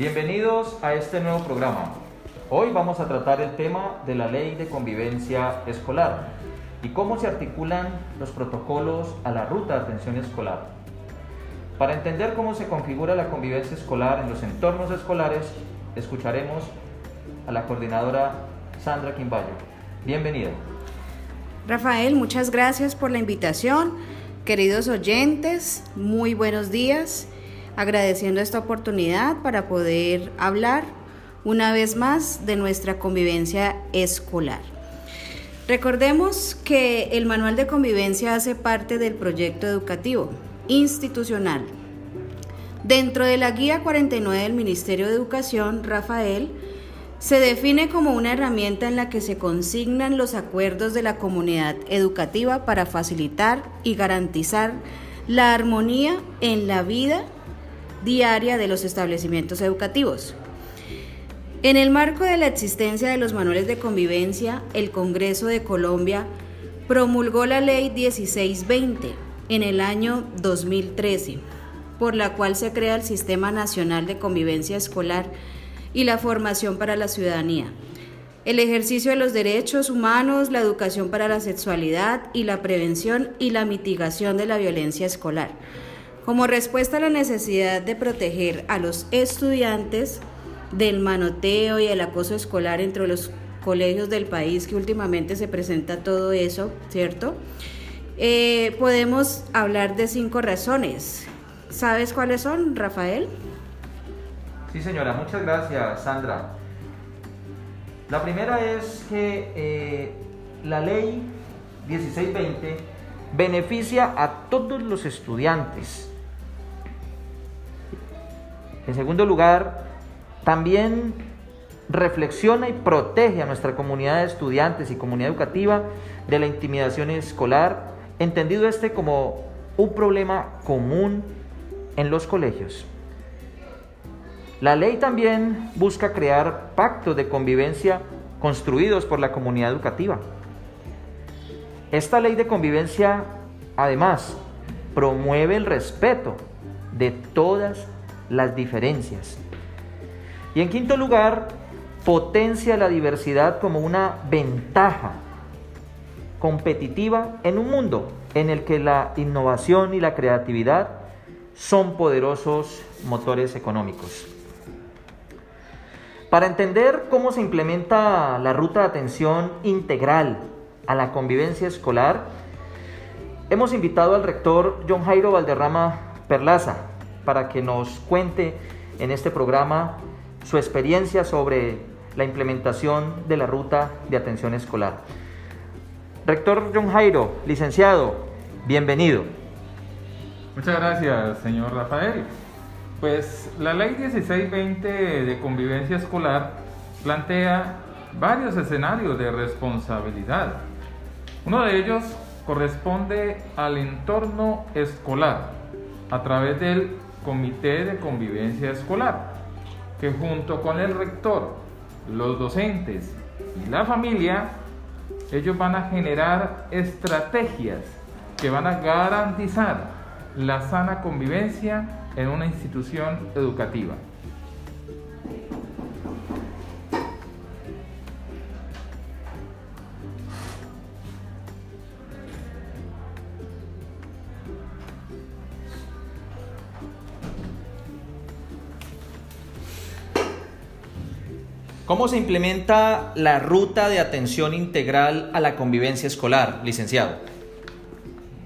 Bienvenidos a este nuevo programa. Hoy vamos a tratar el tema de la ley de convivencia escolar y cómo se articulan los protocolos a la ruta de atención escolar. Para entender cómo se configura la convivencia escolar en los entornos escolares, escucharemos a la coordinadora Sandra Quimbayo. Bienvenida. Rafael, muchas gracias por la invitación. Queridos oyentes, muy buenos días. Agradeciendo esta oportunidad para poder hablar una vez más de nuestra convivencia escolar. Recordemos que el manual de convivencia hace parte del proyecto educativo institucional. Dentro de la guía 49 del Ministerio de Educación, Rafael, se define como una herramienta en la que se consignan los acuerdos de la comunidad educativa para facilitar y garantizar la armonía en la vida diaria de los establecimientos educativos. En el marco de la existencia de los manuales de convivencia, el Congreso de Colombia promulgó la Ley 1620 en el año 2013, por la cual se crea el Sistema Nacional de Convivencia Escolar y la formación para la ciudadanía. El ejercicio de los derechos humanos, la educación para la sexualidad y la prevención y la mitigación de la violencia escolar. Como respuesta a la necesidad de proteger a los estudiantes del manoteo y el acoso escolar entre los colegios del país, que últimamente se presenta todo eso, ¿cierto? Eh, podemos hablar de cinco razones. ¿Sabes cuáles son, Rafael? Sí, señora, muchas gracias, Sandra. La primera es que eh, la ley 1620 beneficia a todos los estudiantes. En segundo lugar, también reflexiona y protege a nuestra comunidad de estudiantes y comunidad educativa de la intimidación escolar, entendido este como un problema común en los colegios. La ley también busca crear pactos de convivencia construidos por la comunidad educativa. Esta ley de convivencia, además, promueve el respeto de todas las diferencias. Y en quinto lugar, potencia la diversidad como una ventaja competitiva en un mundo en el que la innovación y la creatividad son poderosos motores económicos. Para entender cómo se implementa la ruta de atención integral a la convivencia escolar, hemos invitado al rector John Jairo Valderrama Perlaza para que nos cuente en este programa su experiencia sobre la implementación de la ruta de atención escolar. Rector John Jairo, licenciado, bienvenido. Muchas gracias, señor Rafael. Pues la ley 1620 de convivencia escolar plantea varios escenarios de responsabilidad. Uno de ellos corresponde al entorno escolar a través del Comité de Convivencia Escolar, que junto con el rector, los docentes y la familia, ellos van a generar estrategias que van a garantizar la sana convivencia en una institución educativa. ¿Cómo se implementa la ruta de atención integral a la convivencia escolar, licenciado?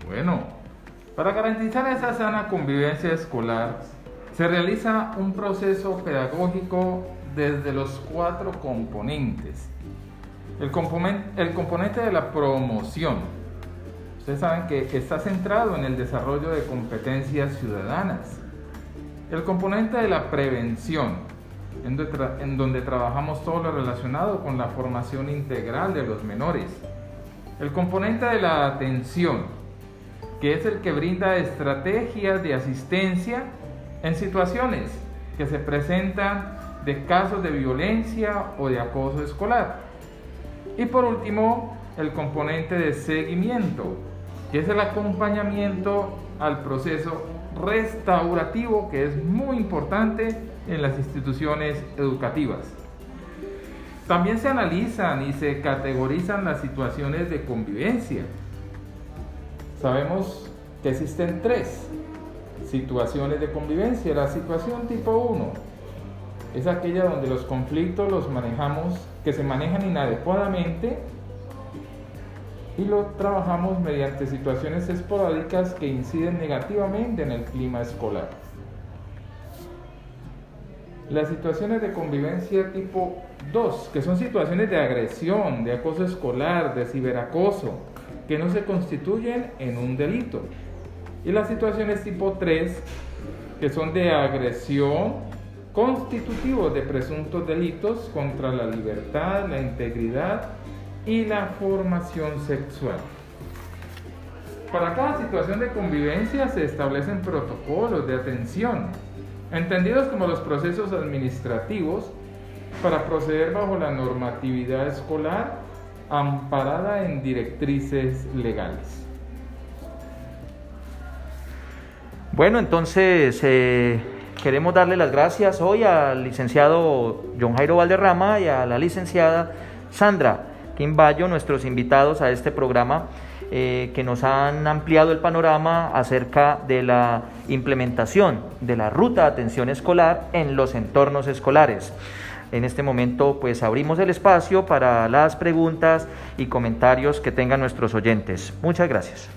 Bueno, para garantizar esa sana convivencia escolar, se realiza un proceso pedagógico desde los cuatro componentes. El, componente, de la promoción. Ustedes saben que está centrado en el desarrollo de competencias ciudadanas. El componente de la prevención, en en donde trabajamos todo lo relacionado con la formación integral de los menores. El componente de la atención, que es el que brinda estrategias de asistencia en situaciones que se presentan de casos de violencia o de acoso escolar. Y por último, el componente de seguimiento, que es el acompañamiento al proceso restaurativo que es muy importante en las instituciones educativas. También se analizan y se categorizan las situaciones de convivencia. Sabemos que existen tres situaciones de convivencia. La situación tipo 1 es aquella donde los conflictos los manejamos, que se manejan inadecuadamente y lo trabajamos mediante situaciones esporádicas que inciden negativamente en el clima escolar. Las situaciones de convivencia tipo 2, que son situaciones de agresión, de acoso escolar, de ciberacoso, que no se constituyen en un delito. Y las situaciones tipo 3, que son de agresión, constitutivos de presuntos delitos contra la libertad, la integridad y la formación sexual. Para cada situación de convivencia se establecen protocolos de atención, entendidos como los procesos administrativos para proceder bajo la normatividad escolar amparada en directrices legales. Bueno, entonces eh, queremos darle las gracias hoy al licenciado John Jairo Valderrama y a la licenciada Sandra Quimbayo, nuestros invitados a este programa, eh, que nos han ampliado el panorama acerca de la implementación de la ruta de atención escolar en los entornos escolares. En este momento pues abrimos el espacio para las preguntas y comentarios que tengan nuestros oyentes. Muchas gracias.